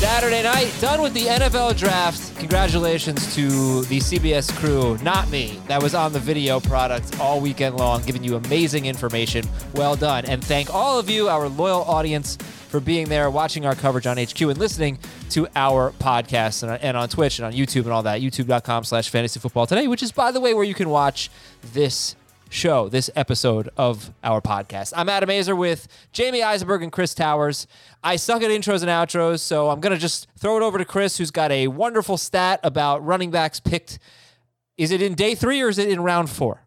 Saturday night, done with the NFL draft. Congratulations to the CBS crew, not me, that was on the video product all weekend long, giving you amazing information. Well done. And thank all of you, our loyal audience, for being there, watching our coverage on HQ, and listening to our podcast and, and on Twitch and on YouTube and all that. YouTube.com slash fantasy football today, which is, by the way, where you can watch this show, this episode of our podcast. I'm Adam Aizer with Jamey Eisenberg and Chris Towers. I suck at intros and outros, so I'm going to just throw it over to Chris, who's got a wonderful stat about running backs picked. Is it in day three or is it in round four?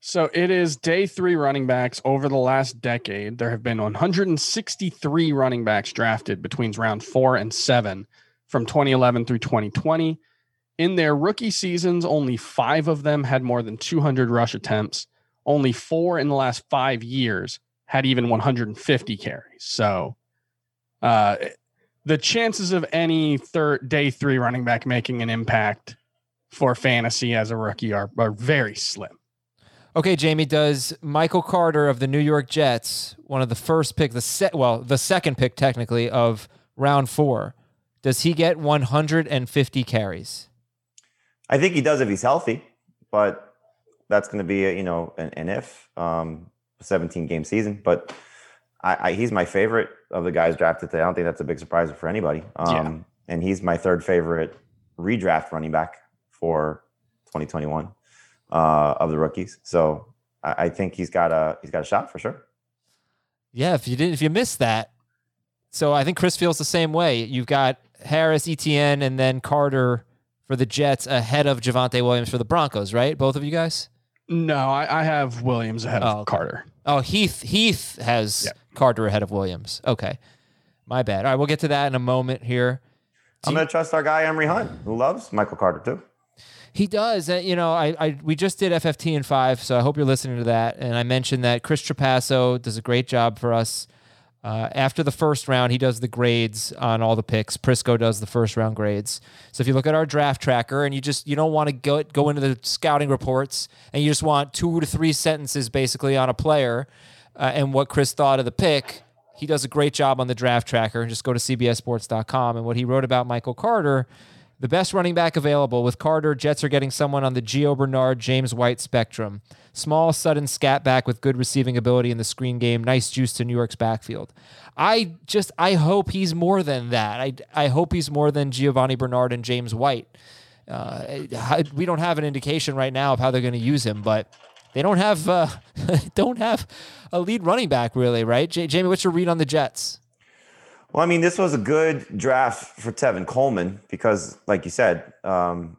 So it is day three running backs over the last decade. There have been 163 running backs drafted between round four and seven from 2011 through 2020. In their rookie seasons, only five of them had more than 200 rush attempts only four in the last five years had even 150 carries. So uh, the chances of any third day three running back making an impact for fantasy as a rookie are, are very slim. Okay, Jamey, does Michael Carter of the New York Jets, one of the first pick, the set, well, the second pick technically of round four, does he get 150 carries? I think he does if he's healthy, but that's going to be a, you know an, an if um, 17 game season. But I, I, he's my favorite of the guys drafted today. I don't think that's a big surprise for anybody. Um, yeah. And he's my third favorite redraft running back for 2021 uh, of the rookies. So I, I think he's got a he's got a shot for sure. Yeah, if you didn't if you missed that, so I think Chris feels the same way. You've got Harris, Etienne, and then Carter for the Jets ahead of Javonte Williams for the Broncos, right? Both of you guys. No, I, I have Williams ahead of oh, okay. Carter. Oh, Heath Heath has yep. Carter ahead of Williams. Okay, my bad. All right, we'll get to that in a moment here. I'm going to trust our guy Emory Hunt, who loves Michael Carter too. He does. Uh, you know, I, I we just did FFT in five, so I hope you're listening to that. And I mentioned that Chris Trapasso does a great job for us uh, after the first round, he does the grades on all the picks. Prisco does the first round grades. So if you look at our draft tracker and you just you don't want to go go into the scouting reports and you just want two to three sentences basically on a player uh, and what Chris thought of the pick, he does a great job on the draft tracker. Just go to cbssports.com and what he wrote about Michael Carter the best running back available. With Carter, Jets are getting someone on the Gio Bernard, James White spectrum. Small, sudden scat back with good receiving ability in the screen game. Nice juice to New York's backfield. I just, I hope he's more than that. I, I hope he's more than Giovani Bernard and James White. Uh, we don't have an indication right now of how they're going to use him, but they don't have uh, don't have a lead running back really, right? J- Jamey, what's your read on the Jets? Well, I mean, this was a good draft for Tevin Coleman because, like you said, um,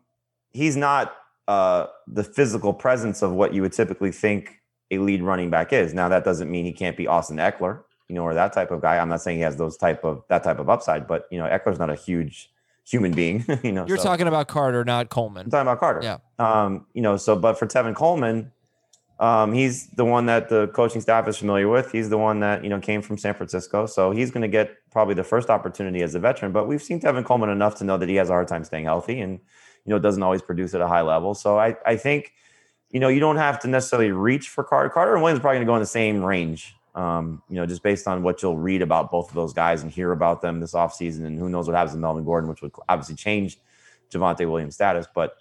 he's not uh, the physical presence of what you would typically think a lead running back is. Now, that doesn't mean he can't be Austin Ekeler, you know, or that type of guy. I'm not saying he has those type of that type of upside, but you know, Ekeler's not a huge human being. you know, you're so. talking about Carter, not Coleman. I'm talking about Carter. Yeah. Um, you know, so but for Tevin Coleman, um, he's the one that the coaching staff is familiar with. He's the one that you know came from San Francisco, so he's going to get probably the first opportunity as a veteran. But we've seen Tevin Coleman enough to know that he has a hard time staying healthy, and you know doesn't always produce at a high level. So I I think you know you don't have to necessarily reach for Carter. Carter and Williams probably going to go in the same range. Um, you know, just based on what you'll read about both of those guys and hear about them this offseason, and who knows what happens to Melvin Gordon, which would obviously change Javonte Williams' status, but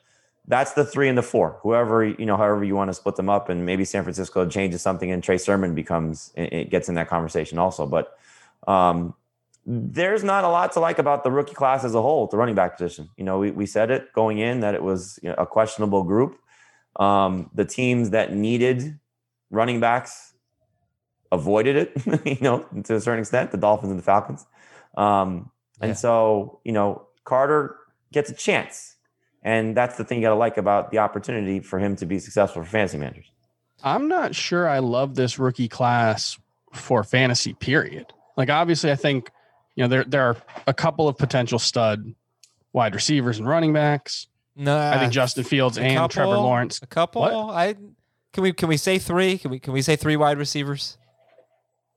that's the three and the four. Whoever you know, however you want to split them up, and maybe San Francisco changes something, and Trey Sermon becomes it gets in that conversation also. But um, there's not a lot to like about the rookie class as a whole, the running back position. You know, we, we said it going in that it was you know, a questionable group. Um, the teams that needed running backs avoided it, you know, to a certain extent, the Dolphins and the Falcons. Um, and Yeah. so, you know, Carter gets a chance. And that's the thing you got to like about the opportunity for him to be successful for fantasy managers. I'm not sure I love this rookie class for fantasy period. Like obviously I think you know there there are a couple of potential stud wide receivers and running backs. No, I think Justin Fields a and Trevor? Lawrence. a couple. What? I can we can we say three? Can we can we say three wide receivers?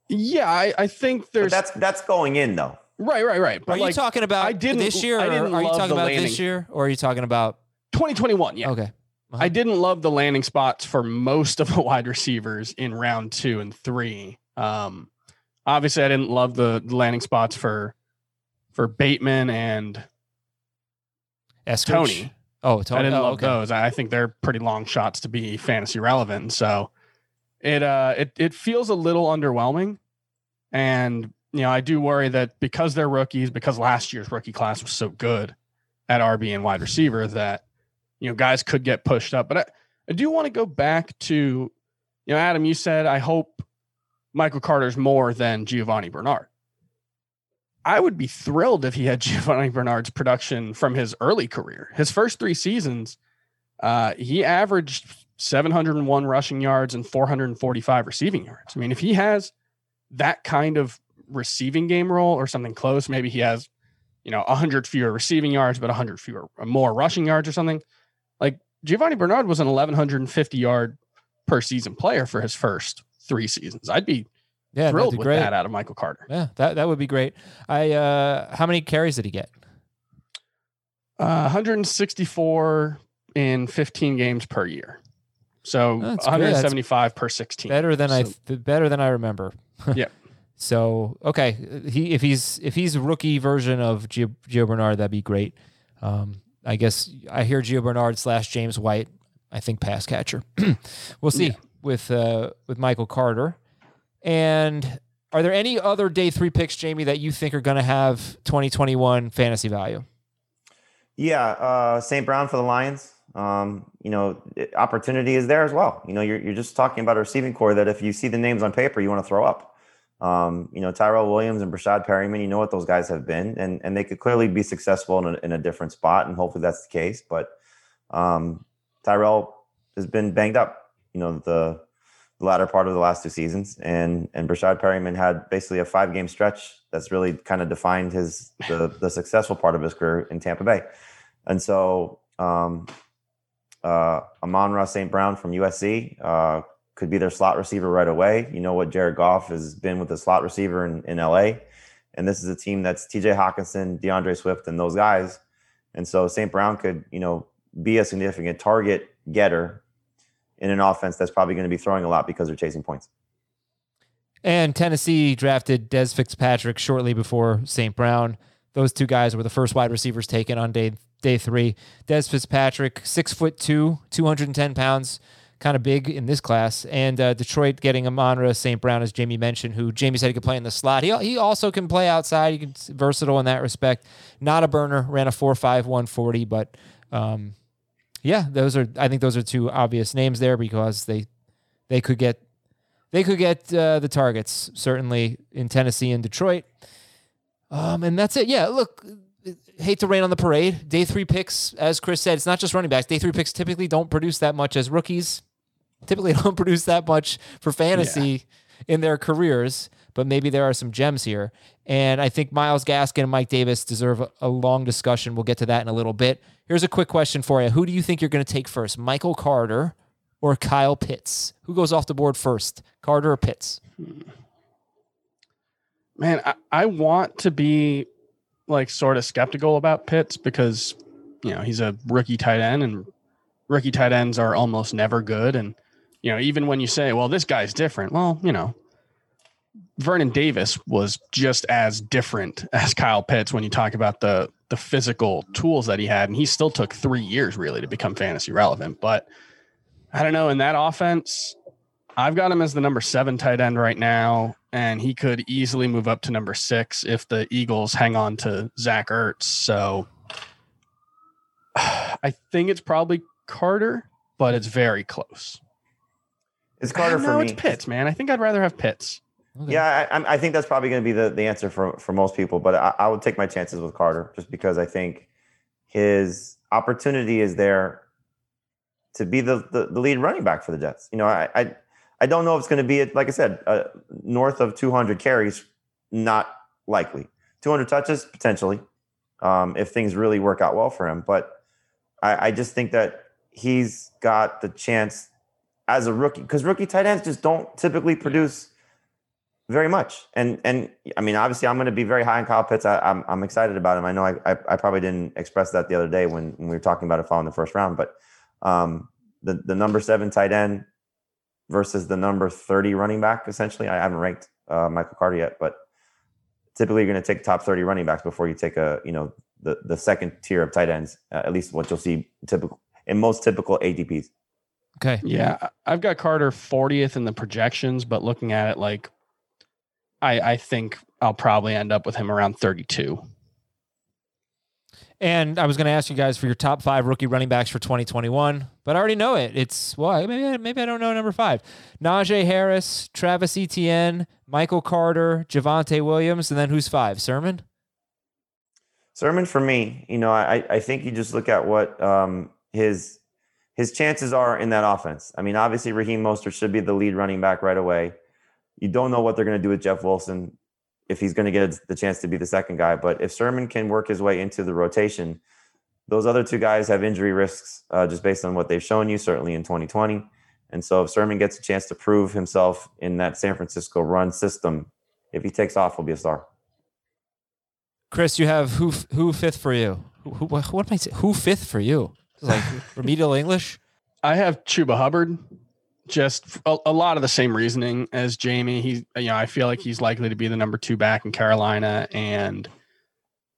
Yeah, I, I think But there's that's that's going in though. Right, right, right. But are you talking about I didn't- this year? I or didn't are you talking about landing. this year, or are you talking about 2021, yeah. okay? I didn't love the landing spots for most of the wide receivers in round two and three. Um, obviously, I didn't love the landing spots for for Bateman and Eskridge? Toney. Oh, Tony. I didn't oh, love okay. those. I I think they're pretty long shots to be fantasy relevant. So it uh it it feels a little underwhelming. And you know, I do worry that because they're rookies, because last year's rookie class was so good at RB and wide receiver that you know guys could get pushed up. But I, I do want to go back to you know, Adam, you said I hope Michael Carter's more than Giovani Bernard. I would be thrilled if he had Giovani Bernard's production from his early career. His first three seasons, uh, he averaged 701 rushing yards and 445 receiving yards. I mean, if he has that kind of receiving game role or something close, maybe he has, you know, 100 fewer receiving yards, but 100 fewer more rushing yards or something. Like Giovani Bernard was an 1150 yard per season player for his first three seasons. I'd be Yeah, thrilled be with great. that out of Michael Carter. Yeah, that that would be great. I uh how many carries did he get? Uh, 164 in 15 games per year. So That's 175 per 16. Better than I So- th- better than I remember. Yeah. So okay, he if he's if he's a rookie version of Gio, Gio Bernard, that'd be great. Um, I guess I hear Gio Bernard slash James White. I think pass catcher. we'll see Yeah. with uh, with Michael Carter. And are there any other day three picks, Jamey, that you think are going to have 2021 fantasy value? Yeah, uh, St. Brown for the Lions. Um, you know, opportunity is there as well. You know, you're, you're just talking about a receiving corps that if you see the names on paper, you want to throw up. Um, you know, Tyrell Williams and Breshad Perriman, you know what those guys have been, and, and they could clearly be successful in a, in a different spot, and hopefully that's the case. But um, Tyrell has been banged up, you know, the, the latter part of the last two seasons, and and Breshad Perriman had basically a five game stretch that's really kind of defined his the, the successful part of his career in Tampa Bay. And so um, uh, Amon-Ra St. Brown from USC uh, could be their slot receiver right away. You know what Jared Goff has been with the slot receiver in, in LA. And this is a team that's TJ Hockenson, D'Andre Swift, and those guys. And so St. Brown could, you know, be a significant target getter in an offense that's probably going to be throwing a lot because they're chasing points. And Tennessee drafted Dez Fitzpatrick shortly before St. Brown. Those two guys were the first wide receivers taken on day day three. Dez Fitzpatrick, six foot two, 210 pounds, kind of big in this class. And uh, Detroit getting Amon-Ra St. Brown, as Jamey mentioned, who Jamey said he could play in the slot. He, he also can play outside. He's versatile in that respect. Not a burner, ran a 4.5 140, but um, yeah, those are I think those are two obvious names there because they they could get they could get uh, the targets certainly in Tennessee and Detroit. Um, and that's it. Yeah, look, hate to rain on the parade. Day three picks, as Chris said, it's not just running backs. Day three picks typically don't produce that much as rookies. Typically don't produce that much for fantasy in their careers. But maybe there are some gems here. And I think Myles Gaskin and Mike Davis deserve a, a long discussion. We'll get to that in a little bit. Here's a quick question for you. Who do you think you're going to take first, Michael Carter or Kyle Pitts? Who goes off the board first, Carter or Pitts? Man, I, I want to be like sort of skeptical about Pitts because you know he's a rookie tight end and rookie tight ends are almost never good. And you know, even when you say, well, this guy's different, well, you know, Vernon Davis was just as different as Kyle Pitts when you talk about the the physical tools that he had, and he still took three years really to become fantasy relevant. But I don't know, in that offense, I've got him as the number seven tight end right now. and he could easily move up to number six if the Eagles hang on to Zach Ertz. So I think it's probably Carter, but it's very close. It's Carter no, for me. it's Pitts, man. I think I'd rather have Pitts. Okay. Yeah, I, I- I think that's probably going to be the, the answer for, for most people, but I, I would take my chances with Carter just because I think his opportunity is there to be the, the, the lead running back for the Jets. You know, I, I, I don't know if it's going to be, like I said, uh, north of 200 carries, not likely. 200 touches, potentially, um, if things really work out well for him. But I, I just think that he's got the chance as a rookie because rookie tight ends just don't typically produce very much. And and I mean, obviously, I'm going to be very high on Kyle Pitts. I, I'm I'm excited about him. I know I, I I probably didn't express that the other day when, when we were talking about it following the first round, but um, the the number seven tight end versus the number 30 running back. Essentially, I haven't ranked uh, Michael Carter yet, but typically you're going to take top 30 running backs before you take a you know the the second tier of tight ends. Uh, at least what you'll see typical in most typical ADPs. Okay. Yeah, I- I've got Carter 40th in the projections, but looking at it like I I think I'll probably end up with him around 32. And I was going to ask you guys for your top five rookie running backs for 2021, but I already know it. It's well, maybe I- maybe I don't know number five. Najee Harris, Travis Etienne, Michael Carter, Javonte Williams, and then who's five? Sermon. Sermon for me, you know, I I think you just look at what um, his his chances are in that offense. I mean, obviously Raheem Mostert should be the lead running back right away. You don't know what they're going to do with Jeff Wilson if he's going to get the chance to be the second guy. But if Sermon can work his way into the rotation, those other two guys have injury risks uh, just based on what they've shown you, certainly in 2020. And so if Sermon gets a chance to prove himself in that San Francisco run system, if he takes off, he'll be a star. Chris, you have who who fifth for you? Who, who what am I saying? Who fifth for you? Like remedial English. I have Chuba Hubbard. Just a, a lot of the same reasoning as Jamey. He, you know, I feel like he's likely to be the number two back in Carolina. And,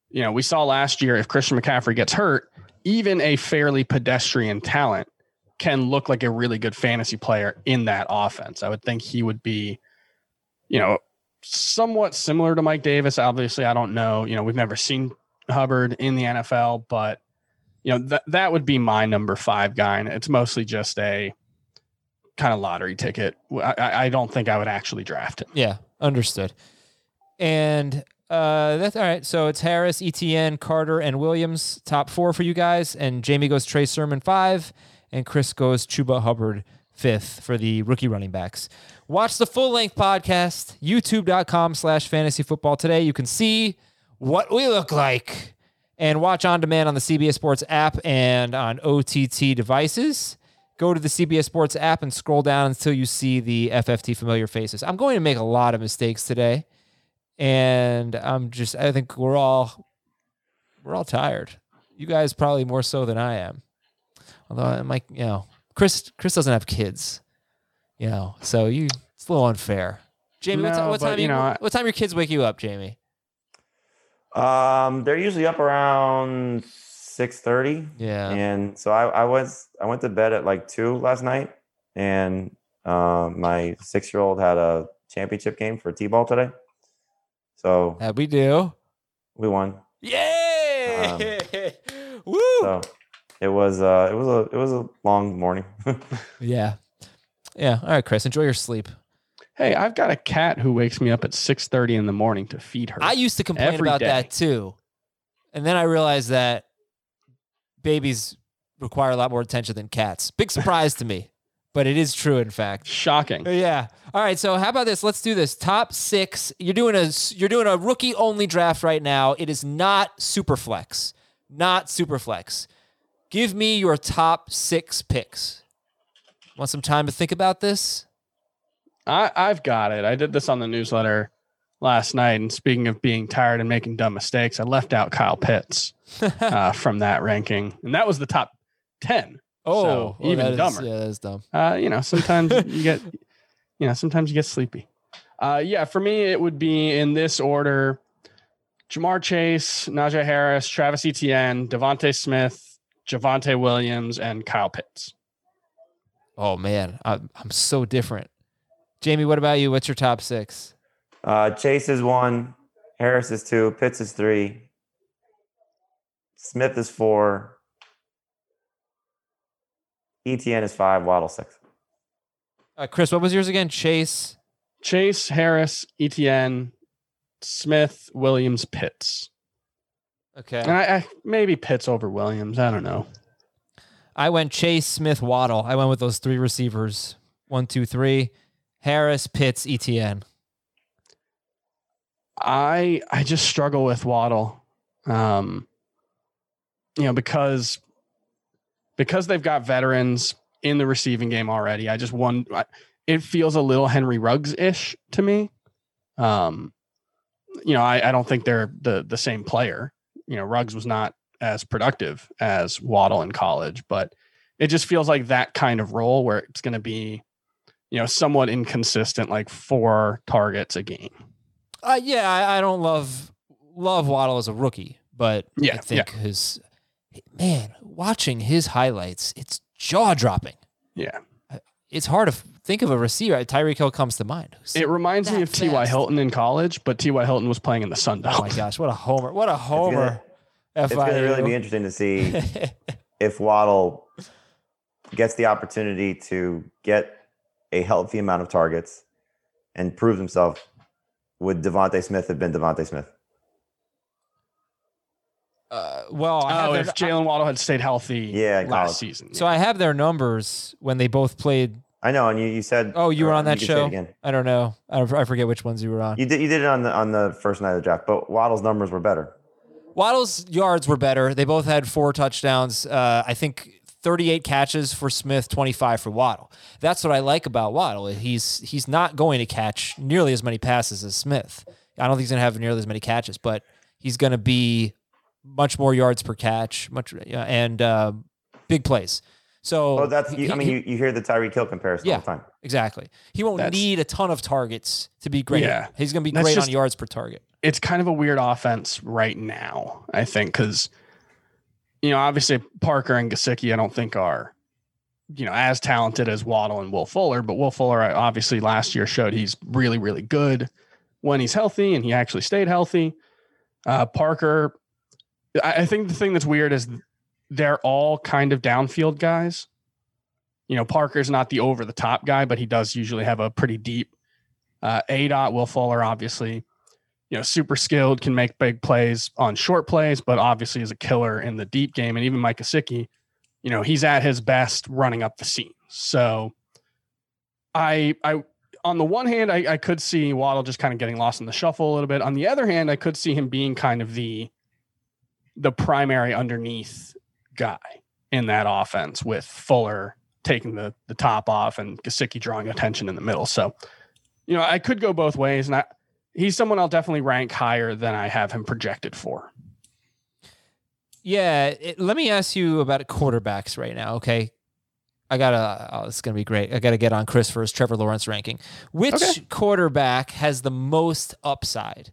you know, we saw last year if Christian McCaffrey gets hurt, even a fairly pedestrian talent can look like a really good fantasy player in that offense. I would think he would be, you know, somewhat similar to Mike Davis. Obviously, I don't know. You know, we've never seen Hubbard in the NFL, but you know that that would be my number five guy. And it's mostly just a kind of lottery ticket. I, I don't think I would actually draft him. Yeah, understood. And uh, that's all right. So it's Harris, Etienne, Carter, and Williams top four for you guys. And Jamey goes Trey Sermon five, and Chris goes Chuba Hubbard fifth for the rookie running backs. Watch the full length podcast, youtube.com slash fantasy football today. You can see what we look like and watch on demand on the CBS Sports app and on OTT devices. Go to the CBS Sports app and scroll down until you see the FFT familiar faces. I'm going to make a lot of mistakes today, and I'm just I think we're all we're all tired. You guys probably more so than I am. Although I'm like, you know, Chris Chris doesn't have kids, you know, so you it's a little unfair. Jamey, what, ti- No, what but, time you you, know, what time your kids wake you up, Jamey? Um, they're usually up around six thirty. Yeah. And so I, I was I went to bed at like two last night, and um, my six year old had a championship game for t-ball today. So That we do. we won. Yay! Woo! So it was uh it was a it was a long morning. yeah. Yeah. All right, Chris, enjoy your sleep. Hey, I've got a cat who wakes me up at six thirty in the morning to feed her. I used to complain about day. that too. And then I realized that babies require a lot more attention than cats. Big surprise to me, but it is true in fact. Shocking. Yeah. All right. So how about this? Let's do this. Top six. You're doing a you're doing a rookie only draft right now. It is not super flex. Not super flex. Give me your top six picks. Want some time to think about this? I, I've got it. I did this on the newsletter last night. And speaking of being tired and making dumb mistakes, I left out Kyle Pitts uh, from that ranking, and that was the top ten. Oh, So, well, even that is- dumber. yeah, that is dumb. Uh, you know, sometimes you get, you know, sometimes you get sleepy. Uh, yeah, for me, it would be in this order: Ja'Marr Chase, Najee Harris, Travis Etienne, DeVonta Smith, Javonte Williams, and Kyle Pitts. Oh man, I'm, I'm so different. Jamey, what about you? What's your top six? Uh, Chase is one, Harris is two, Pitts is three, Smith is four, Etienne is five, Waddle six. Uh, Chris, what was yours again? Chase. Chase, Harris, Etienne, Smith, Williams, Pitts. Okay. And I, I maybe Pitts over Williams. I don't know. I went Chase, Smith, Waddle. I went with those three receivers. One, two, three. Harris, Pitts, Etienne. I I just struggle with Waddle. Um, you know, because because they've got veterans in the receiving game already. I just one it feels a little Henry Ruggs ish to me. Um, you know, I, I don't think they're the the same player. You know, Ruggs was not as productive as Waddle in college, but it just feels like that kind of role where it's going to be, you know, somewhat inconsistent, like four targets a game. Uh, yeah, I, I don't love love Waddle as a rookie, but Yeah, I think his man watching his highlights, it's jaw dropping. Yeah. It's hard to think of a receiver. Tyreek Hill comes to mind. It reminds me that of T.Y. Hilton in college, but T.Y. Hilton was playing in the Sun Belt. oh my gosh, what a homer! What a homer! It's going to really be interesting to see if Waddle gets the opportunity to get a healthy amount of targets and prove himself. Would DeVonta Smith have been DeVonta Smith? uh, well, I Oh, if Jalen Waddle had stayed healthy Yeah, last college. season. so I have their numbers when they both played. I know, and you, you said. Oh, you were on that can say it show. again. I don't know. I, don't, I forget which ones you were on. You did you did it on the on the first night of the draft, but Waddle's numbers were better. Waddle's yards were better. They both had four touchdowns. Uh, I think 38 catches for Smith, 25 for Waddle. That's what I like about Waddle. He's he's not going to catch nearly as many passes as Smith. I don't think he's going to have nearly as many catches, but he's going to be much more yards per catch, much and uh, big plays. So Oh, that's he- I mean, he- you, you hear the Tyreek Hill comparison Yeah. all the time. exactly. He won't That's- need a ton of targets to be great. Yeah. he's going to be great just- on yards per target. it's kind of a weird offense right now, I think, because you know, obviously Parker and Gesicki, I don't think are, you know, as talented as Waddle and Will Fuller, but Will Fuller obviously last year showed he's really, really good when he's healthy, and he actually stayed healthy. Uh, Parker, I, I think the thing that's weird is they're all kind of downfield guys. You know, Parker's not the over the top guy, but he does usually have a pretty deep uh, aDOT. Will Fuller, obviously, you know, super skilled, can make big plays on short plays, but obviously is a killer in the deep game. And even Mike Gesicki, you know, he's at his best running up the seam. So I I on the one hand, I, I could see Waddle just kind of getting lost in the shuffle a little bit. On the other hand, I could see him being kind of the the primary underneath guy in that offense with Fuller taking the the top off and Gesicki drawing attention in the middle. So, you know, I could go both ways, and I he's someone I'll definitely rank higher than I have him projected for. Yeah, it, let me ask you about quarterbacks right now. Okay, I gotta. Oh, it's gonna be great. I gotta get on Chris for his Trevor Lawrence ranking. Which Okay. quarterback has the most upside?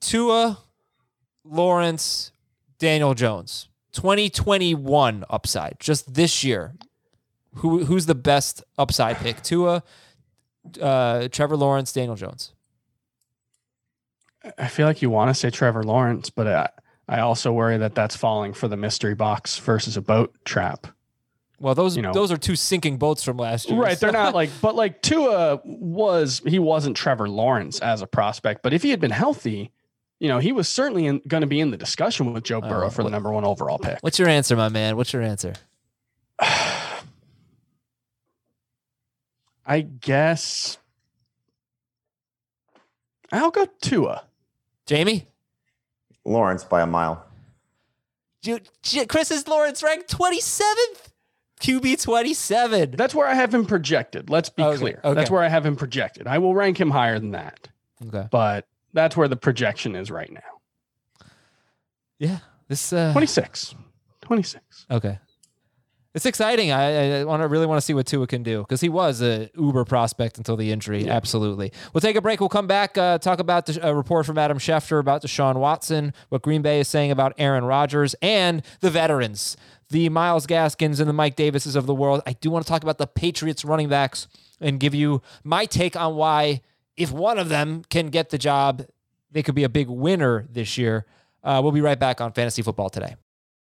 Tua, Lawrence, Daniel Jones. 2021 upside, just this year. Who who's the best upside pick? Tua, uh, Trevor Lawrence, Daniel Jones. I feel like you want to say Trevor Lawrence, but I, I also worry that that's falling for the mystery box versus a boat trap. Well, those You know. those are two sinking boats from last year. Right. They're not like, but like Tua was, he wasn't Trevor Lawrence as a prospect, but if he had been healthy, you know, he was certainly going to be in the discussion with Joe Burrow Oh, for the number one overall pick. What's your answer, my man? What's your answer? I guess I'll go Tua. Jamey? Lawrence by a mile. Dude, J- Chris is Lawrence ranked 27th. QB 27. That's where I have him projected. Let's be Okay, clear. okay. That's where I have him projected. I will rank him higher than that, Okay. but that's where the projection is right now. Yeah. This uh 26. 26. Okay. It's exciting. I, I want to really want to see what Tua can do because he was a uber prospect until the injury. Absolutely. We'll take a break. We'll come back. Uh, talk about the, a report from Adam Schefter about Deshaun Watson, what Green Bay is saying about Aaron Rodgers, and the veterans, the Myles Gaskins and the Mike Davises of the world. I do want to talk about the Patriots running backs and give you my take on why if one of them can get the job, they could be a big winner this year. Uh, we'll be right back on Fantasy Football today.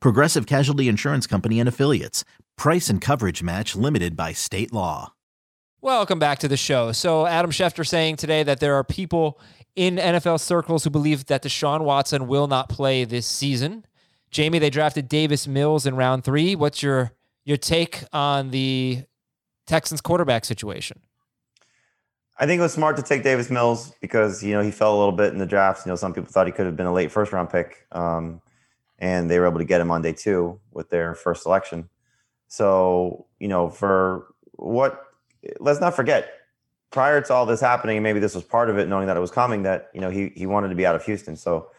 Progressive Casualty Insurance Company and Affiliates. Price and coverage match limited by state law. Welcome back to the show. So, Adam Schefter saying today that there are people in NFL circles who believe that Deshaun Watson will not play this season. Jamey, they drafted Davis Mills in round three. What's your your take on the Texans quarterback situation? I think it was smart to take Davis Mills because you know he fell a little bit in the drafts. You know, some people thought he could have been a late first round pick, um, and they were able to get him on day two with their first selection. So you know, for what, let's not forget, prior to all this happening, maybe this was part of it, knowing that it was coming, that you know he he wanted to be out of Houston. So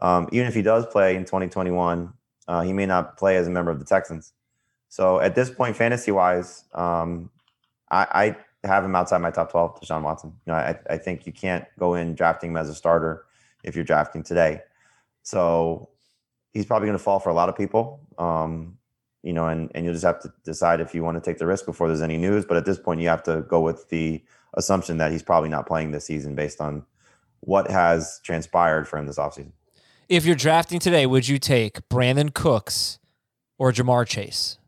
um, even if he does play in 2021, uh, he may not play as a member of the Texans. So at this point, fantasy wise, um, I, I have him outside my top 12, Deshaun Watson. You know, I, I think you can't go in drafting him as a starter if you're drafting today. So he's probably going to fall for a lot of people. Um, you know, and, and you'll just have to decide if you want to take the risk before there's any news. But at this point, you have to go with the assumption that he's probably not playing this season based on what has transpired for him this offseason. If you're drafting today, would you take Brandin Cooks or Ja'Marr Chase?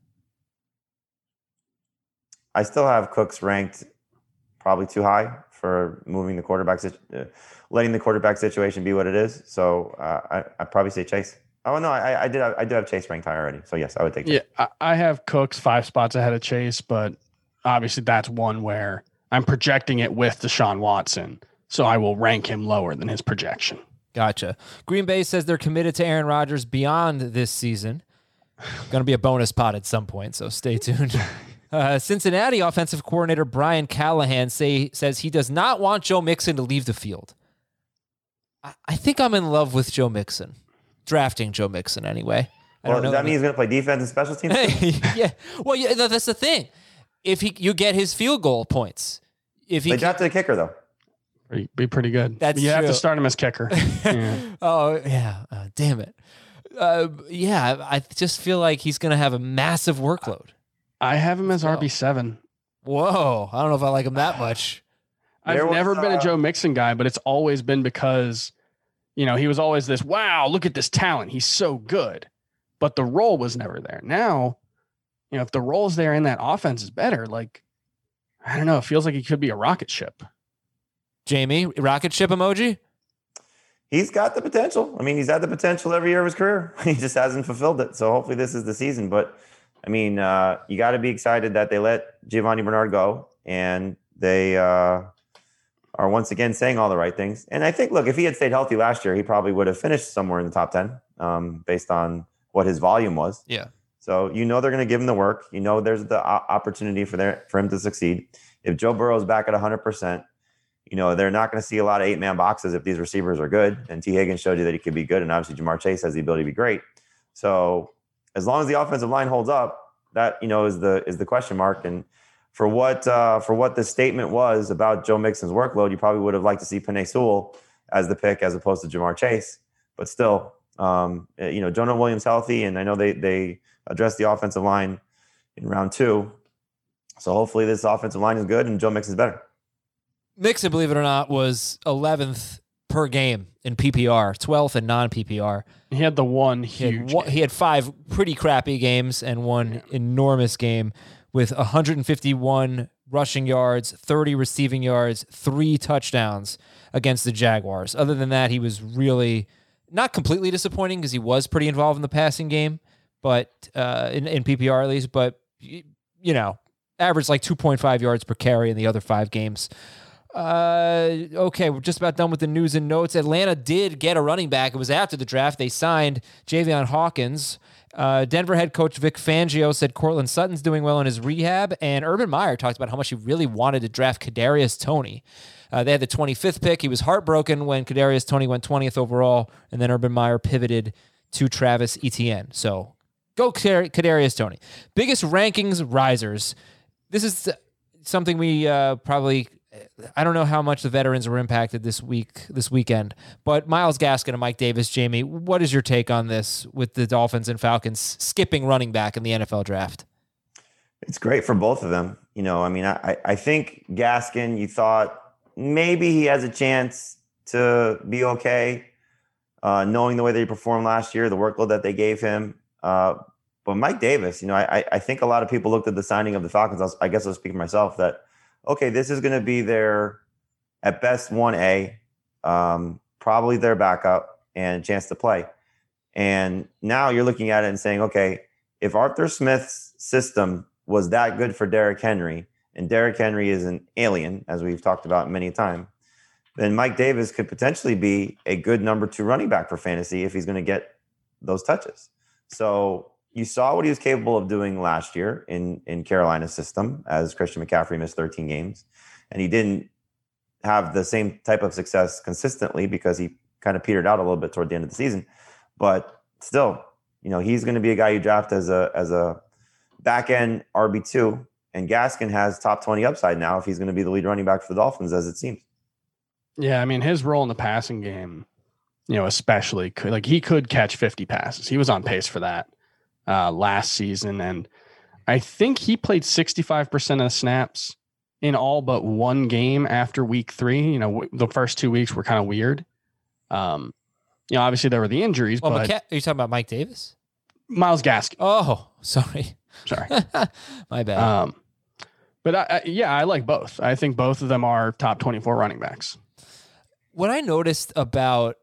I still have Cooks ranked probably too high for moving the quarterback, uh, letting the quarterback situation be what it is. So uh, I I probably say Chase. Oh no, I, I did I do have Chase ranked high already. So yes, I would take. Chase. Yeah, I have Cooks five spots ahead of Chase, but obviously that's one where I'm projecting it with Deshaun Watson, so I will rank him lower than his projection. Gotcha. Green Bay says they're committed to Aaron Rodgers beyond this season. Going to be a bonus pot at some point, so stay tuned. Uh, Cincinnati offensive coordinator Brian Callahan say says he does not want Joe Mixon to leave the field. I, I think I'm in love with Joe Mixon, drafting Joe Mixon anyway. I well, don't know. Does that mean he's going to play defense and special teams? yeah. Well, yeah, that's the thing. If he you get his field goal points, if he they can- drafted a kicker though. Be, be pretty good. That's you have to start him as kicker. Yeah. oh yeah, uh, damn it. Uh, yeah, I just feel like he's going to have a massive workload. I have him as Let's. RB seven. Whoa, I don't know if I like him that much. I've There was, never been a uh, Joe Mixon guy, but it's always been because, you know, he was always this, wow, look at this talent. He's so good. But the role was never there. Now, you know, if the role's there and that offense is better, like, I don't know, it feels like he could be a rocket ship. Jamey, rocket ship emoji. He's got the potential. I mean, he's had the potential every year of his career. He just hasn't fulfilled it. So hopefully this is the season. But I mean, uh, you got to be excited that they let Giovani Bernard go and they uh, are once again saying all the right things. And I think, look, if he had stayed healthy last year, he probably would have finished somewhere in the top 10 um, based on what his volume was. Yeah. So you know they're going to give him the work. You know there's the opportunity for their for him to succeed. If Joe Burrow's back at 100, percent you know they're not going to see a lot of eight man boxes if these receivers are good. And Tee Higgins showed you that he could be good, and obviously Ja'Marr Chase has the ability to be great. So as long as the offensive line holds up, that you know is the is the question mark. And for what uh, for what the statement was about Joe Mixon's workload, you probably would have liked to see Penei Sewell as the pick as opposed to Ja'Marr Chase. But still, Um, uh, you know, Jonah Williams healthy, and I know they they addressed the offensive line in round two. So hopefully this offensive line is good and Joe Mixon's better. Mixon, believe it or not, was 11th per game in PPR, 12th in non PPR. He had the one He had, huge. one- he had five pretty crappy games and one enormous game with 151 rushing yards, 30 receiving yards, three touchdowns against the Jaguars. Other than that, he was really not completely disappointing because he was pretty involved in the passing game, but uh, in, in PPR at least. But you know, averaged like 2.5 yards per carry in the other five games. Uh, okay, we're just about done with the news and notes. Atlanta did get a running back. It was after the draft. They signed Javian Hawkins. Uh, Denver head coach Vic Fangio said Courtland Sutton's doing well in his rehab, and Urban Meyer talked about how much he really wanted to draft Kadarius Toney. Uh, they had the 25th pick. He was heartbroken when Kadarius Toney went 20th overall, and then Urban Meyer pivoted to Travis Etienne. So go Kadar- Kadarius Toney. Biggest rankings risers. This is something we uh, probably. I don't know how much the veterans were impacted this week, this weekend, but Myles Gaskin and Mike Davis, Jamey, what is your take on this with the Dolphins and Falcons skipping running back in the NFL draft? It's great for both of them. You know, I mean, I, I think Gaskin, you thought maybe he has a chance to be okay, uh, knowing the way that he performed last year, the workload that they gave him. Uh, but Mike Davis, you know, I, I think a lot of people looked at the signing of the Falcons. I, was, I guess I'll speak for myself that, okay, this is going to be their, at best, 1A, um, probably their backup and chance to play. And now you're looking at it and saying, okay, if Arthur Smith's system was that good for Derrick Henry, and Derrick Henry is an alien, as we've talked about many a time, then Mike Davis could potentially be a good number two running back for fantasy if he's going to get those touches. So you saw what he was capable of doing last year in in Carolina's system as Christian McCaffrey missed 13 games, and he didn't have the same type of success consistently because he kind of petered out a little bit toward the end of the season. But still, you know, he's going to be a guy you draft as a as a back end RB two, and Gaskin has top 20 upside now if he's going to be the lead running back for the Dolphins, as it seems. Yeah, I mean his role in the passing game, you know, especially could like he could catch 50 passes. He was on pace for that uh last season and I think he played 65% of the snaps in all but one game after week 3. You know, w- the first 2 weeks were kind of weird. Um you know, obviously there were the injuries, Well, but are you talking about Mike Davis? Myles Gaskin, Oh, sorry. sorry. My bad. Um but I, I, yeah, I like both. I think both of them are top 24 running backs. what I noticed about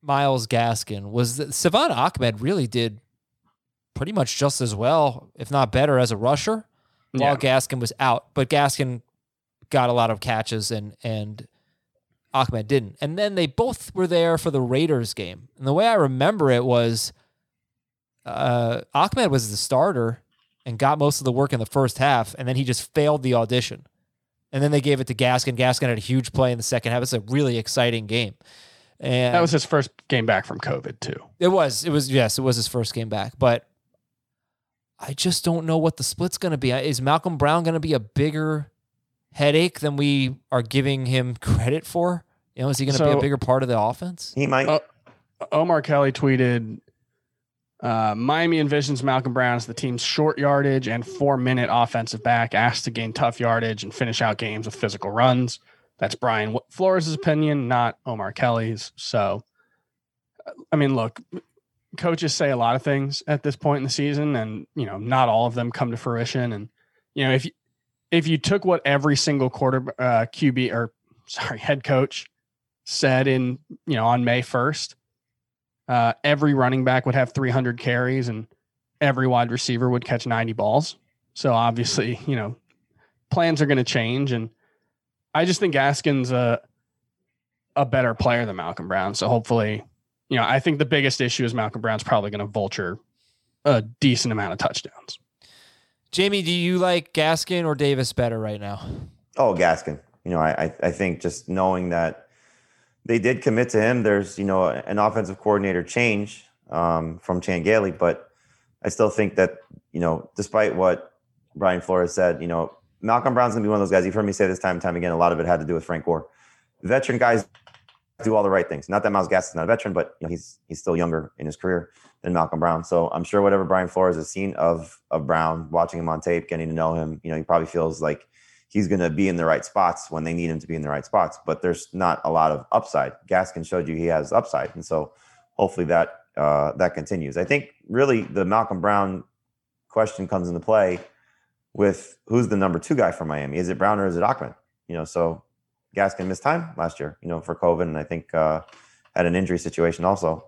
Myles Gaskin was that Salvon Ahmed really did pretty much just as well, if not better, as a rusher, while Yeah. Gaskin was out. But Gaskin got a lot of catches and and Ahmed didn't. And then they both were there for the Raiders game. And the way I remember it was uh, Ahmed was the starter and got most of the work in the first half, and then he just failed the audition. And then they gave it to Gaskin. Gaskin had a huge play in the second half. It's a really exciting game. And That was his first game back from COVID too. it was. It was yes, it was his first game back. But I just don't know what the split's gonna be. Is Malcolm Brown gonna be a bigger headache than we are giving him credit for? You know, is he gonna be a bigger part of the offense? He might. Oh. Omar Kelly tweeted uh, Miami envisions Malcolm Brown as the team's short yardage and four minute offensive back, asked to gain tough yardage and finish out games with physical runs. That's Brian Flores' opinion, not Omar Kelly's. So, I mean, look, coaches say a lot of things at this point in the season, and you know, not all of them come to fruition. And you know, if you, if you took what every single quarter uh, QB or sorry head coach said in you know on May first, uh, every running back would have 300 carries and every wide receiver would catch 90 balls. So obviously, you know, plans are going to change, and I just think Gaskin's a a better player than Malcolm Brown. So hopefully, you know, I think the biggest issue is Malcolm Brown's probably going to vulture a decent amount of touchdowns. Jamey, do you like Gaskin or Davis better right now? Oh, Gaskin. You know, I, I I think just knowing that they did commit to him. There's you know an offensive coordinator change um, from Chan Gailey, but I still think that you know, despite what Brian Flores said, you know, Malcolm Brown's gonna be one of those guys. You've heard me say this time and time again. A lot of it had to do with Frank Gore. Veteran guys do all the right things. Not that Miles Myles is not a veteran, but you know, he's he's still younger in his career than Malcolm Brown. So I'm sure whatever Brian Flores has seen of of Brown, watching him on tape, getting to know him, you know, he probably feels like he's going to be in the right spots when they need him to be in the right spots. But there's not a lot of upside. Gaskin showed you he has upside, and so hopefully that uh, that continues. I think really the Malcolm Brown question comes into play with who's the number two guy for Miami. Is it Brown or is it Ahmed? You know, so Gaskin missed time last year, you know, for COVID, and I think uh, had an injury situation also.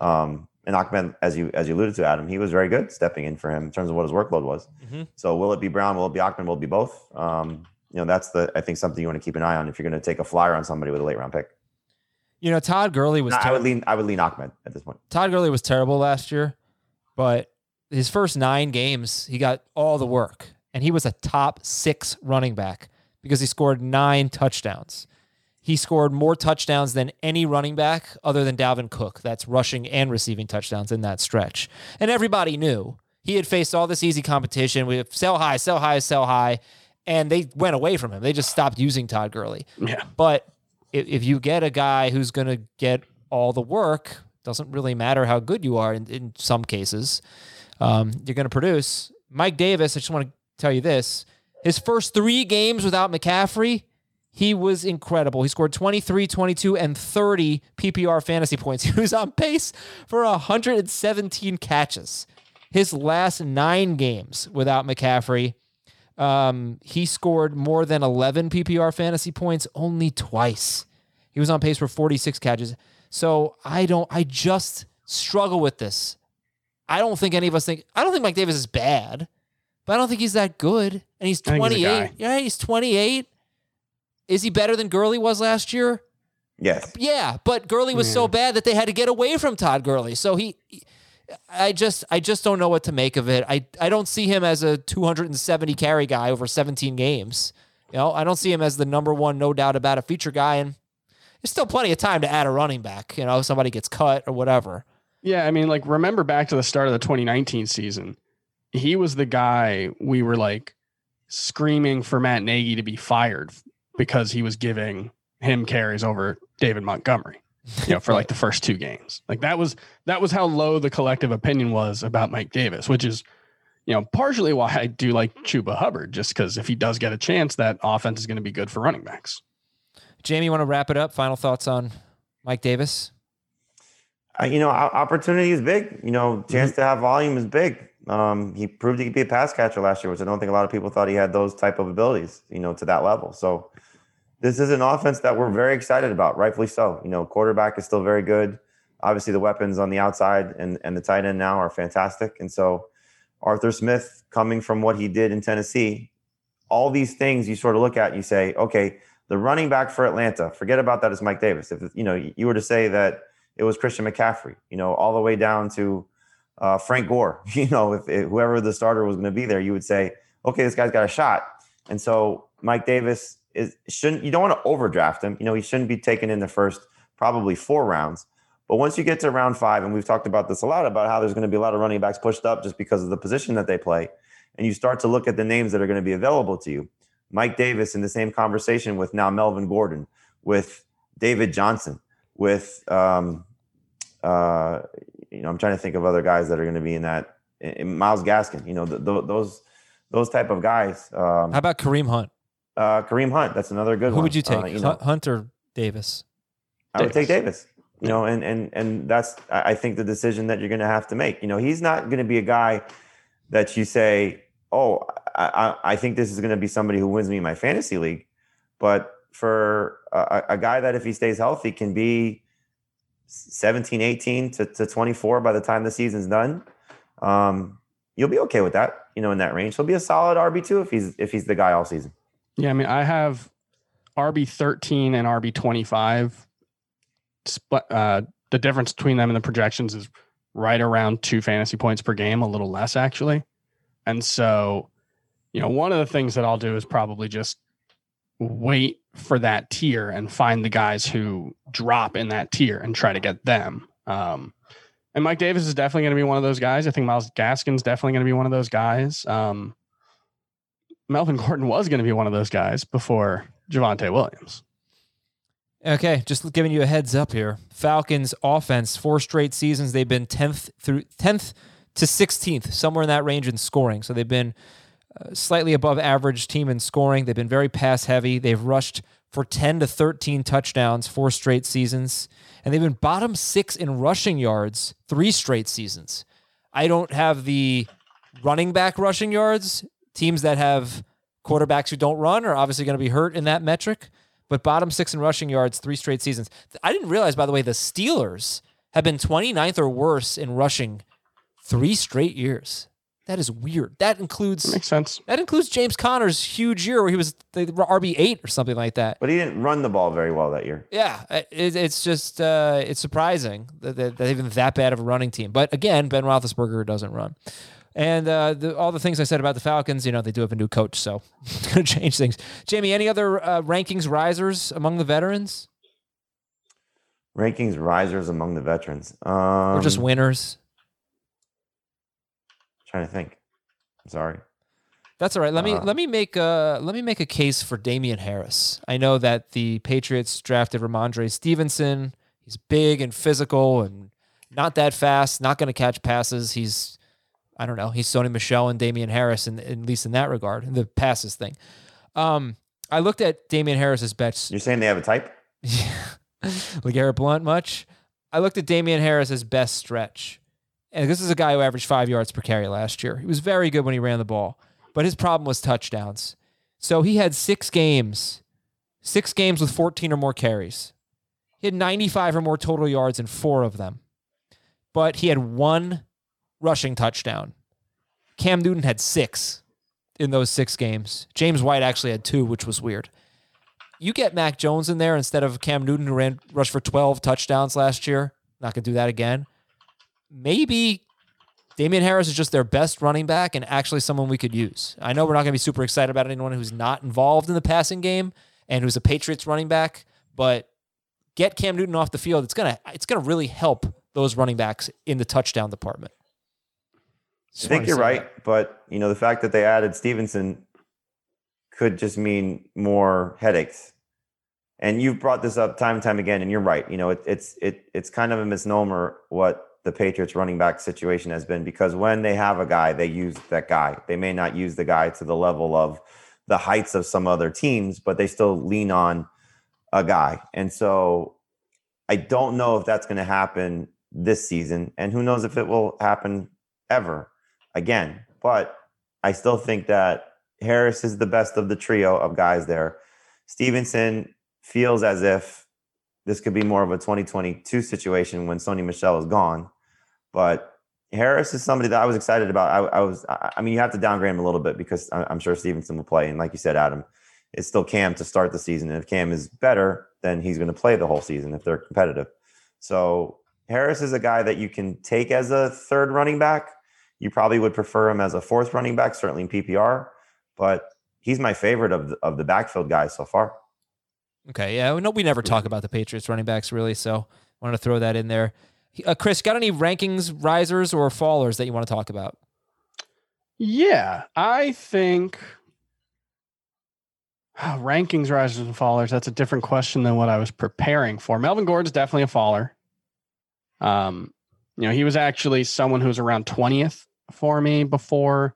Um, and Ahmed, as you as you alluded to, Adam, he was very good stepping in for him in terms of what his workload was. Mm-hmm. So will it be Brown? Will it be Ahmed? Will it be both? Um, you know, that's the I think something you want to keep an eye on if you're going to take a flyer on somebody with a late round pick. You know, Todd Gurley was. No, ter- I would lean. I would lean Ahmed at this point. Todd Gurley was terrible last year, but his first nine games, he got all the work, and he was a top six running back because he scored nine touchdowns. He scored more touchdowns than any running back other than Dalvin Cook. That's rushing and receiving touchdowns in that stretch. And everybody knew he had faced all this easy competition. We have sell high, sell high, sell high. And they went away from him. They just stopped using Todd Gurley. Yeah. But if, if you get a guy who's going to get all the work, doesn't really matter how good you are in, in some cases, um, you're going to produce. Mike Davis, I just want to tell you this his first three games without McCaffrey, he was incredible. He scored 23, 22, and 30 PPR fantasy points. He was on pace for 117 catches. His last nine games without McCaffrey, um, he scored more than 11 PPR fantasy points only twice. He was on pace for 46 catches. So I don't, I just struggle with this. I don't think any of us think, I don't think Mike Davis is bad, but I don't think he's that good. And he's 28. He's yeah, he's 28. Is he better than Gurley was last year? Yes. Yeah, but Gurley was yeah. so bad that they had to get away from Todd Gurley. So he, I just, I just don't know what to make of it. I, I don't see him as a 270 carry guy over 17 games. You know, I don't see him as the number one, no doubt about a feature guy. And there's still plenty of time to add a running back. You know, somebody gets cut or whatever. Yeah, I mean, like remember back to the start of the 2019 season, he was the guy we were like screaming for Matt Nagy to be fired because he was giving him carries over David Montgomery, you know, for like the first two games. Like that was that was how low the collective opinion was about Mike Davis, which is, you know, partially why I do like Chuba Hubbard, just because if he does get a chance, that offense is going to be good for running backs. Jamey, you want to wrap it up? Final thoughts on Mike Davis? Uh, you know, opportunity is big. You know, chance mm-hmm. to have volume is big. Um, he proved he could be a pass catcher last year, which I don't think a lot of people thought he had those type of abilities. You know, to that level. So this is an offense that we're very excited about, rightfully so. You know, quarterback is still very good. Obviously, the weapons on the outside and, and the tight end now are fantastic. And so, Arthur Smith coming from what he did in Tennessee, all these things you sort of look at and you say, okay, the running back for Atlanta, forget about that as Mike Davis. If you know you were to say that it was Christian McCaffrey, you know, all the way down to uh, Frank Gore, you know, if, if whoever the starter was going to be there, you would say, okay, this guy's got a shot. And so Mike Davis is shouldn't you don't want to overdraft him. You know, he shouldn't be taken in the first probably four rounds. But once you get to round five, and we've talked about this a lot about how there's going to be a lot of running backs pushed up just because of the position that they play, and you start to look at the names that are going to be available to you. Mike Davis in the same conversation with now Melvin Gordon, with David Johnson, with um, uh, you know, I'm trying to think of other guys that are going to be in that. In Myles Gaskin, you know, the, the, those those type of guys. Um, How about Kareem Hunt? Uh, Kareem Hunt, that's another good Who one. Who would you take, uh, you know, Hunt or Davis? I would take Davis. You know, and and and that's I think the decision that you're going to have to make. You know, he's not going to be a guy that you say, "Oh, I, I think this is going to be somebody who wins me my fantasy league," but for a, a, guy that if he stays healthy can be 17 18 to, to 24 by the time the season's done um, you'll be okay with that you know in that range he'll be a solid rb2 if he's if he's the guy all season yeah, I mean, I have RB thirteen and RB twenty five. Uh, the difference between them and the projections is right around two fantasy points per game, a little less actually. And so, you know, one of the things that I'll do is probably just wait for that tier and find the guys who drop in that tier and try to get them. Um, and Mike Davis is definitely going to be one of those guys. I think Myles Gaskin's definitely going to be one of those guys. Um, Melvin Gordon was going to be one of those guys before Javonte Williams. Okay, just giving you a heads up here. Falcons offense, four straight seasons, they've been 10th through 10th to 16th, somewhere in that range in scoring. So they've been slightly above average team in scoring. They've been very pass heavy. They've rushed for 10 to 13 touchdowns four straight seasons, and they've been bottom 6 in rushing yards three straight seasons. I don't have the running back rushing yards. Teams that have quarterbacks who don't run are obviously going to be hurt in that metric but bottom six in rushing yards three straight seasons. I didn't realize, by the way, the Steelers have been 29th or worse in rushing three straight years. That is weird. That includes That makes sense. that includes James Conner's huge year where he was the RB eight or something like that. But he didn't run the ball very well that year. Yeah, it, it's just uh, it's surprising that, that, that even that bad of a running team. But again, Ben Roethlisberger doesn't run. And uh, the, all the things I said about the Falcons, you know, they do have a new coach, so it's going to change things. Jamey, any other uh, rankings risers among the veterans? Rankings risers among the veterans. Um, or just winners? Trying to think. I'm sorry. That's all right. Let me Uh, let me make a let me make a case for Damien Harris. I know that the Patriots drafted Rhamondre Stevenson. He's big and physical and not that fast. Not going to catch passes. He's I don't know. He's Sony Michel and Damien Harris, in, at least in that regard, the passes thing. Um, I looked at Damien Harris's best. You're saying they have a type? Yeah. LeGarrette Blount much. I looked at Damien Harris's best stretch. And this is a guy who averaged five yards per carry last year. He was very good when he ran the ball, but his problem was touchdowns. So he had six games, six games with 14 or more carries. He had 95 or more total yards in four of them, but he had one rushing touchdown. Cam Newton had six in those six games. James White actually had two, which was weird you get Mac Jones in there instead of Cam Newton, who ran rushed for 12 touchdowns last year. Not gonna do that again. Maybe Damien Harris is just their best running back and actually someone we could use. I know we're not gonna be super excited about anyone who's not involved in the passing game and who's a Patriots running back, but get Cam Newton off the field. It's gonna it's gonna really help those running backs in the touchdown department. I think you're right, but you know the fact that they added Stevenson could just mean more headaches. And you've brought this up time and time again, and you're right. You know, it, it's it it's kind of a misnomer what the Patriots running back situation has been because when they have a guy, they use that guy. They may not use the guy to the level of the heights of some other teams, but they still lean on a guy. And so I don't know if that's going to happen this season, and who knows if it will happen ever again. But I still think that Harris is the best of the trio of guys there. Stevenson feels as if this could be more of a 2022 situation when Sony Michel is gone. But Harris is somebody that I was excited about. I, I was, I, mean, you have to downgrade him a little bit because I'm sure Stevenson will play. And like you said, Adam, it's still Cam to start the season. And if Cam is better, then he's going to play the whole season if they're competitive. So Harris is a guy that you can take as a third running back. You probably would prefer him as a fourth running back, certainly in PPR, but he's my favorite of the, of the backfield guys so far. Okay, yeah, know we never talk about the Patriots running backs really, so I wanted to throw that in there. Uh, Chris, got any rankings risers or fallers that you want to talk about? Yeah, I think rankings risers and fallers. That's a different question than what I was preparing for. Melvin Gordon's definitely a faller. Um, you know, he was actually someone who was around twentieth for me before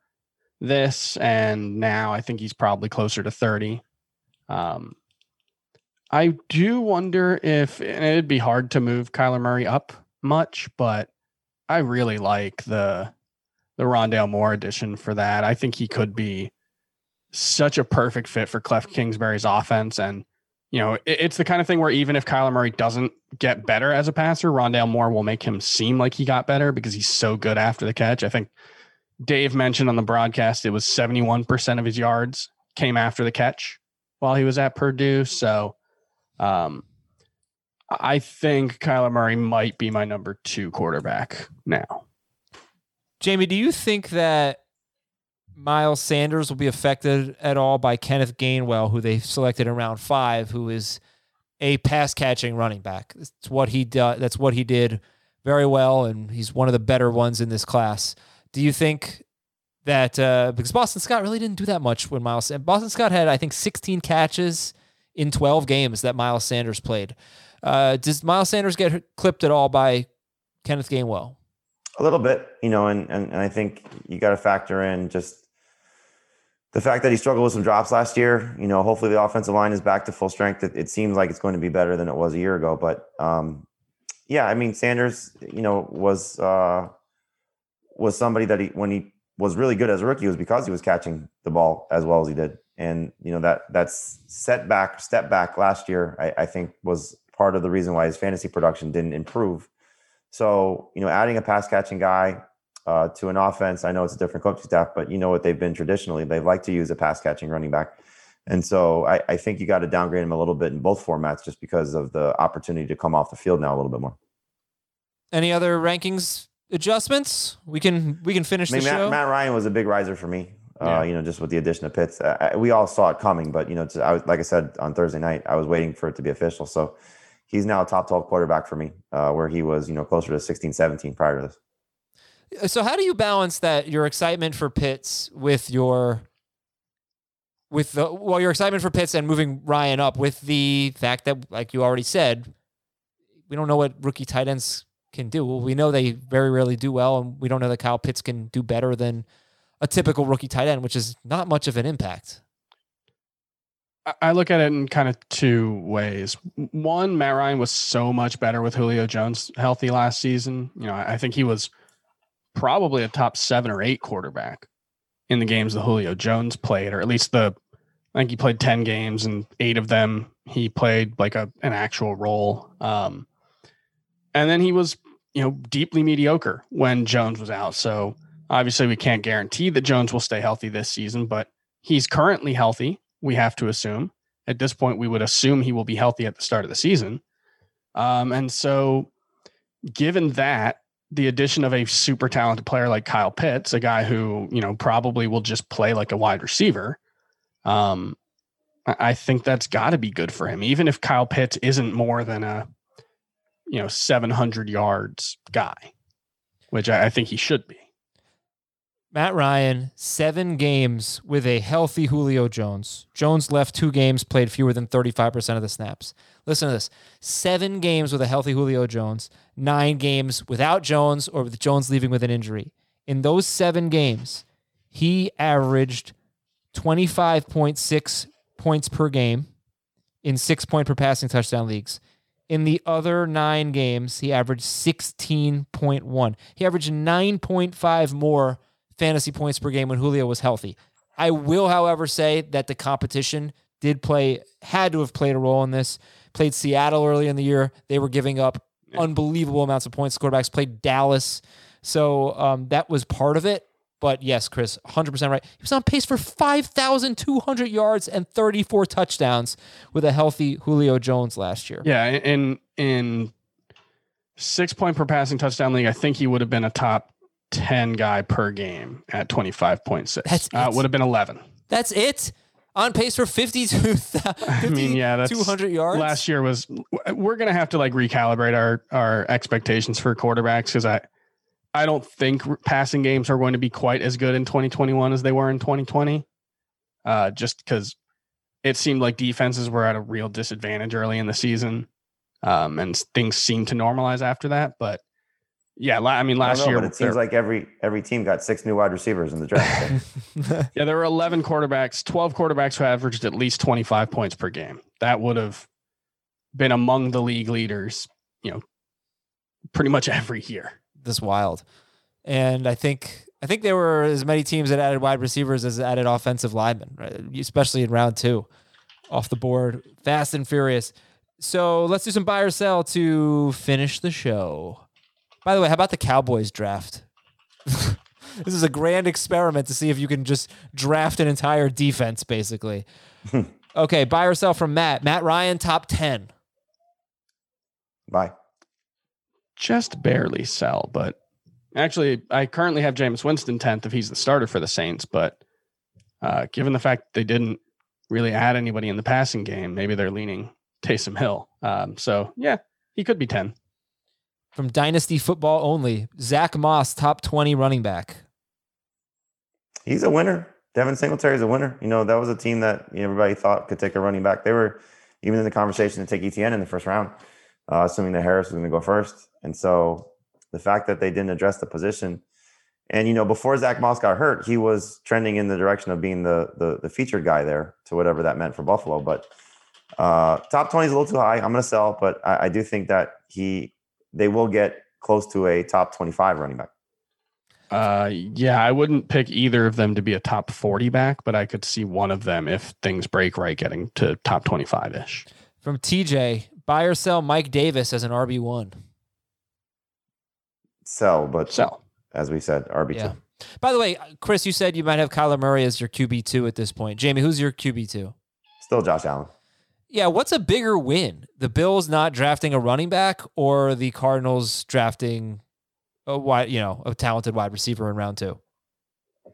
this, and now I think he's probably closer to thirty. Um, I do wonder if and it'd be hard to move Kyler Murray up much, but I really like the the Rondale Moore edition for that. I think he could be such a perfect fit for Kliff Kingsbury's offense. And, you know, it, it's the kind of thing where even if Kyler Murray doesn't get better as a passer, Rondale Moore will make him seem like he got better because he's so good after the catch. I think Dave mentioned on the broadcast it was 71% of his yards came after the catch while he was at Purdue. So um, I think Kyler Murray might be my number two quarterback now. Jamey, do you think that Miles Sanders will be affected at all by Kenneth Gainwell, who they selected in round five, who is a pass catching running back? That's what he do, That's what he did very well, and he's one of the better ones in this class. Do you think that uh, because Boston Scott really didn't do that much when Miles and Boston Scott had I think 16 catches in 12 games that Miles Sanders played. Uh, does Miles Sanders get clipped at all by Kenneth Gainwell? A little bit, you know, and and, and I think you got to factor in just the fact that he struggled with some drops last year. You know, hopefully the offensive line is back to full strength. It, it seems like it's going to be better than it was a year ago, but um, yeah, I mean Sanders, you know, was uh, was somebody that he when he was really good as a rookie was because he was catching the ball as well as he did, and you know that that's setback step back last year. I, I think was part of the reason why his fantasy production didn't improve. So you know, adding a pass catching guy uh, to an offense, I know it's a different coaching staff, but you know what they've been traditionally. They've liked to use a pass catching running back. And so I, I think you got to downgrade him a little bit in both formats just because of the opportunity to come off the field now a little bit more. Any other rankings adjustments? We can we can finish I mean, the Matt, show. Matt Ryan was a big riser for me. Uh, you know, just with the addition of Pitts, uh, I, we all saw it coming. But you know, to, I was like I said on Thursday night, I was waiting for it to be official. So he's now a top 12 quarterback for me, uh, where he was, you know, closer to 16, 17 prior to this. So how do you balance that your excitement for Pitts with your with the well your excitement for Pitts and moving Ryan up with the fact that like you already said we don't know what rookie tight ends can do. Well, we know they very rarely do well and we don't know that Kyle Pitts can do better than a typical rookie tight end, which is not much of an impact. I- look at it in kind of two ways. One, Matt Ryan was so much better with Julio Jones healthy last season. You know, I think he was probably a top seven or eight quarterback in the games that Julio Jones played, or at least the I think he played 10 games and eight of them he played like a an actual role. Um, and then he was, you know, deeply mediocre when Jones was out. So obviously we can't guarantee that Jones will stay healthy this season, but he's currently healthy. We have to assume at this point, we would assume he will be healthy at the start of the season. Um, and so given that, the addition of a super talented player like Kyle Pitts, a guy who, you know, probably will just play like a wide receiver, um, I think that's got to be good for him, even if Kyle Pitts isn't more than a, you know, 700 yards guy, which I, I think he should be. Matt Ryan, seven games with a healthy Julio Jones. Jones left two games, played fewer than 35% of the snaps. Listen to this seven games with a healthy Julio Jones, nine games without Jones or with Jones leaving with an injury. In those seven games, he averaged 25.6 points per game in six point per passing touchdown leagues. In the other nine games, he averaged 16.1. He averaged 9.5 more fantasy points per game when Julio was healthy. I will, however, say that the competition did play, had to have played a role in this. Played Seattle early in the year. They were giving up unbelievable amounts of points. Quarterbacks played Dallas. So um, that was part of it. But yes, Chris, 100% right. He was on pace for 5,200 yards and 34 touchdowns with a healthy Julio Jones last year. Yeah, in in six point per passing touchdown league, I think he would have been a top ten guy per game at twenty five point six. That's uh, would have been eleven. That's it. On pace for 52, I mean, yeah, that's 200 yards. Last year was. We're gonna have to like recalibrate our our expectations for quarterbacks because I I don't think passing games are going to be quite as good in 2021 as they were in 2020. Uh, just because it seemed like defenses were at a real disadvantage early in the season, um, and things seemed to normalize after that. But yeah, I mean, I last know, year but it seems like every every team got six new wide receivers in the draft. yeah, there were 11 quarterbacks, 12 quarterbacks who averaged at least 25 points per game. That would have been among the league leaders, you know, pretty much every year. this wild. And I think I think there were as many teams that added wide receivers as added offensive linemen, right? especially in round two, off the board, fast and furious. So let's do some buy or sell to finish the show. By the way, how about the Cowboys draft? this is a grand experiment to see if you can just draft an entire defense, basically. okay, buy or sell from Matt. Matt Ryan, top 10. Buy. Just barely sell, but actually, I currently have Jameis Winston 10th if he's the starter for the Saints. But uh, given the fact they didn't really add anybody in the passing game, maybe they're leaning Taysom Hill. Um, so yeah, he could be 10. From Dynasty Football only, Zach Moss, top 20 running back. He's a winner. Devin Singletary's a winner. You know, that was a team that everybody thought could take a running back. They were even in the conversation to take Etienne in the first round, uh, assuming that Harris was going to go first. And so the fact that they didn't address the position, and you know, before Zach Moss got hurt, he was trending in the direction of being the the, the featured guy there to whatever that meant for Buffalo. But uh, top twenty is a little too high. I'm going to sell, but I, I do think that he they will get close to a top twenty five running back. Uh, yeah, I wouldn't pick either of them to be a top 40 back, but I could see one of them if things break right getting to top 25 ish. From TJ, buy or sell Mike Davis as an RB1. Sell, but Sell. as we said, RB2. Yeah. By the way, Chris, you said you might have Kyler Murray as your QB2 at this point. Jamey, who's your QB2? Still Josh Allen. Yeah, what's a bigger win? The Bills not drafting a running back or the Cardinals drafting a wide, you know, a talented wide receiver in round 2?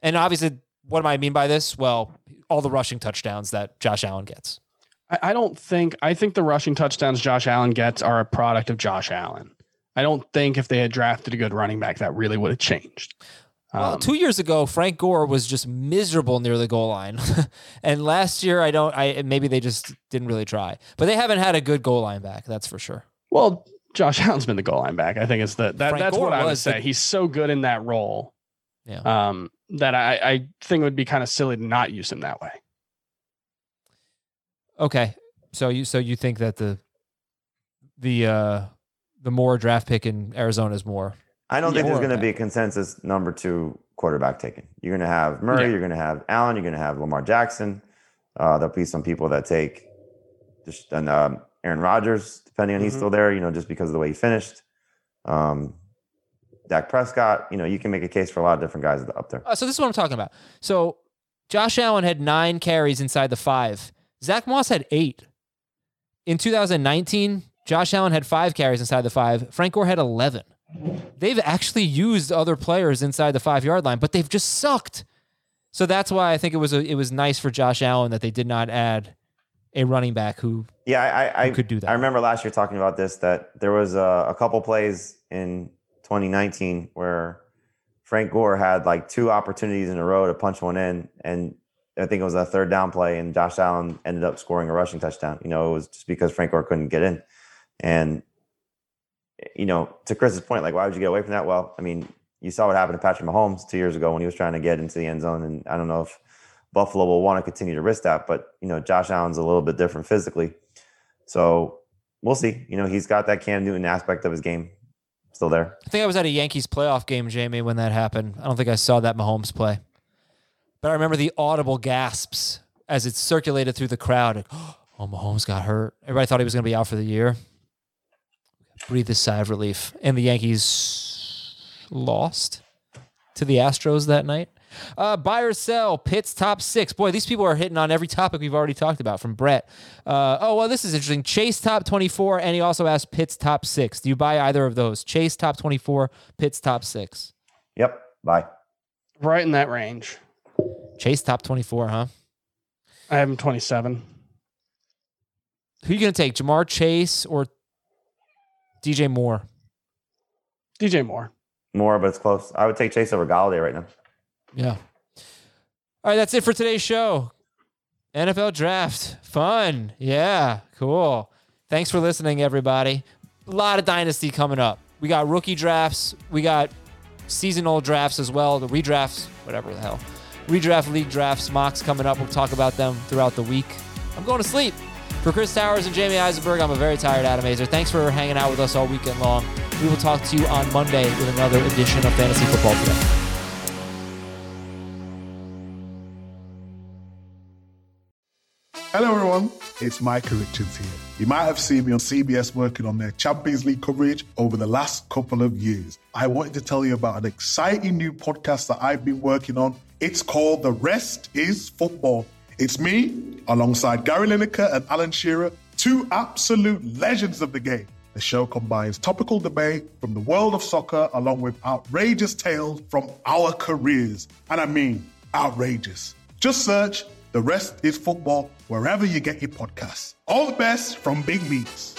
And obviously, what do I mean by this? Well, all the rushing touchdowns that Josh Allen gets. I, I don't think, I think the rushing touchdowns Josh Allen gets are a product of Josh Allen. I don't think if they had drafted a good running back, that really would have changed. Well, Um, two years ago, Frank Gore was just miserable near the goal line, and last year, I don't. I maybe they just didn't really try, but they haven't had a good goal line back. That's for sure. well, Josh Allen's been the goal line back. I think it's the that, Frank that's Gore what I would was the- say. He's so good in that role Yeah. um, that I, I think it would be kind of silly to not use him that way. Okay, so you so you think that the the uh the Moore draft pick in Arizona is more. I don't think there's going to be a consensus number two quarterback taken. You're going to have Murray, Yeah. you're going to have Allen, you're going to have Lamar Jackson. Uh, there'll be some people that take just and um, Aaron Rodgers, depending on he's Mhm. still there, you know, just because of the way he finished. Um, Dak Prescott, you know, you can make a case for a lot of different guys up there. Uh, so this is what I'm talking about. So Josh Allen had nine carries inside the five. Zach Moss had eight. In 2019, Josh Allen had five carries inside the five. Frank Gore had 11. They've actually used other players inside the five yard line, but they've just sucked. So that's why I think it was a, it was nice for Josh Allen that they did not add a running back who Yeah, I, I, could do that? I remember last year talking about this that there was a, a couple plays in 2019 where Frank Gore had like two opportunities in a row to punch one in, and I think it was a third down play, and Josh Allen ended up scoring a rushing touchdown. You know, it was just because Frank Gore couldn't get in, and you know, to Chris's point, like why would you get away from that? Well, I mean, you saw what happened to Patrick Mahomes two years ago when he was trying to get into the end zone, and I don't know if Buffalo will want to continue to risk that, but you know, Josh Allen's a little bit different physically. So we'll see. You know, he's got that Cam Newton aspect of his game still there. I think I was at a Yankees playoff game, Jamey, when that happened. I don't think I saw that Mahomes play. But I remember the audible gasps as it circulated through the crowd. Oh, Mahomes got hurt. Everybody thought he was going to be out for the year. Breathe a sigh of relief. And the Yankees lost to the Astros that night. Uh, buy or sell, Pitts top six. Boy, these people are hitting on every topic we've already talked about from Brett. Uh, oh, well, this is interesting. Chase top 24, and he also asked Pitts top six. Do you buy either of those? Chase top 24, Pitts top six. Yep. buy. Right in that range. Chase top 24, huh? I have him 27. Who you going to take, Ja'Marr Chase or DJ Moore? DJ Moore. More, but it's close. I would take Chase over Golladay right now. Yeah. All right, that's it for today's show. NFL draft. Fun. Yeah, cool. Thanks for listening, everybody. A lot of dynasty coming up. We got rookie drafts, we got seasonal drafts as well, the redrafts, whatever the hell. Redraft league drafts, mocks coming up. We'll talk about them throughout the week. I'm going to sleep. For Chris Towers and Jamey Eisenberg, I'm a very tired Adam Aizer. Thanks for hanging out with us all weekend long. We will talk to you on Monday with another edition of Fantasy Football Today. Hello, everyone. It's Micah Richards here. You might have seen me on CBS working on their Champions League coverage over the last couple of years. I wanted to tell you about an exciting new podcast that I've been working on. It's called The Rest is Football. It's me, alongside Gary Lineker and Alan Shearer, two absolute legends of the game. The show combines topical debate from the world of soccer along with outrageous tales from our careers. And I mean, outrageous. Just search The Rest is Football wherever you get your podcasts. All the best from Big Meats.